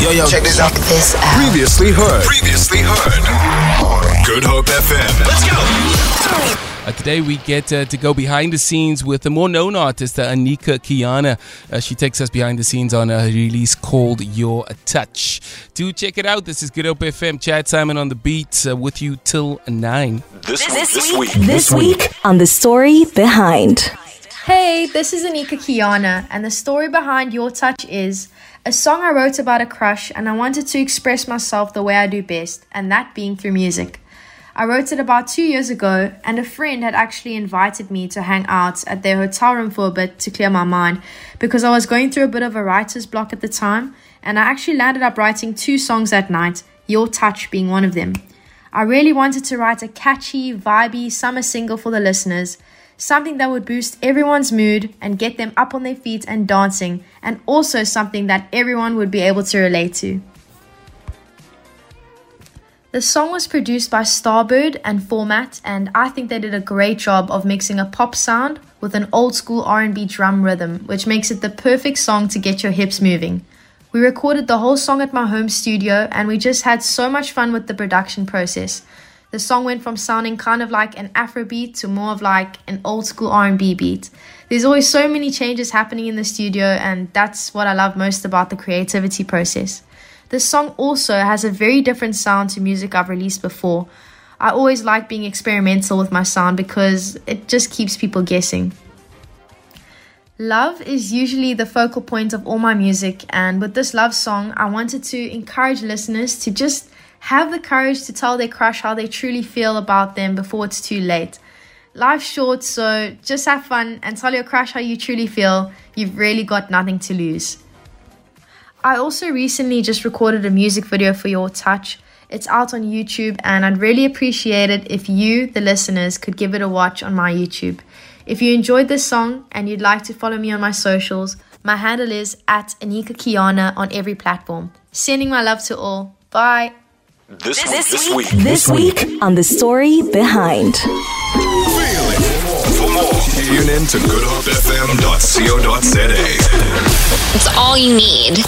Yo, yo, check this out. This out. Previously heard. Previously heard. Good Hope FM. Let's go. Uh, today we get uh, to go behind the scenes with a more known artist, uh, Anica Kiana. Uh, she takes us behind the scenes on a release called Your Touch. Do check it out. This is Good Hope FM. Chad Simon on the beat uh, with you till 9. This, this, this week. This week on the story behind. Hey, this is Anica Kiana, and the story behind Your Touch is a song I wrote about a crush, and I wanted to express myself the way I do best, and that being through music. I wrote it about two years ago, and a friend had actually invited me to hang out at their hotel room for a bit to clear my mind because I was going through a bit of a writer's block at the time, and I actually landed up writing two songs that night, Your Touch being one of them. I really wanted to write a catchy, vibey summer single for the listeners something that would boost everyone's mood and get them up on their feet and dancing, and also something that everyone would be able to relate to. The song was produced by Starbird and Format, and I think they did a great job of mixing a pop sound with an old school R&B drum rhythm, which makes it the perfect song to get your hips moving. We recorded the whole song at my home studio, and we just had so much fun with the production process. The song went from sounding kind of like an Afrobeat to more of like an old school R&B beat. There's always so many changes happening in the studio and that's what I love most about the creativity process. This song also has a very different sound to music I've released before. I always like being experimental with my sound because it just keeps people guessing. Love is usually the focal point of all my music, and with this love song, I wanted to encourage listeners to just have the courage to tell their crush how they truly feel about them before it's too late. Life's short, so just have fun and tell your crush how you truly feel. You've really got nothing to lose. I also recently just recorded a music video for Your Touch. It's out on YouTube, and I'd really appreciate it if you, the listeners, could give it a watch on my YouTube. If you enjoyed this song and you'd like to follow me on my socials, my handle is at Anica Kiana on every platform. Sending my love to all. Bye. This, this, this week. This week on the story behind. For more, tune in to goodhopefm.co.za. It's all you need.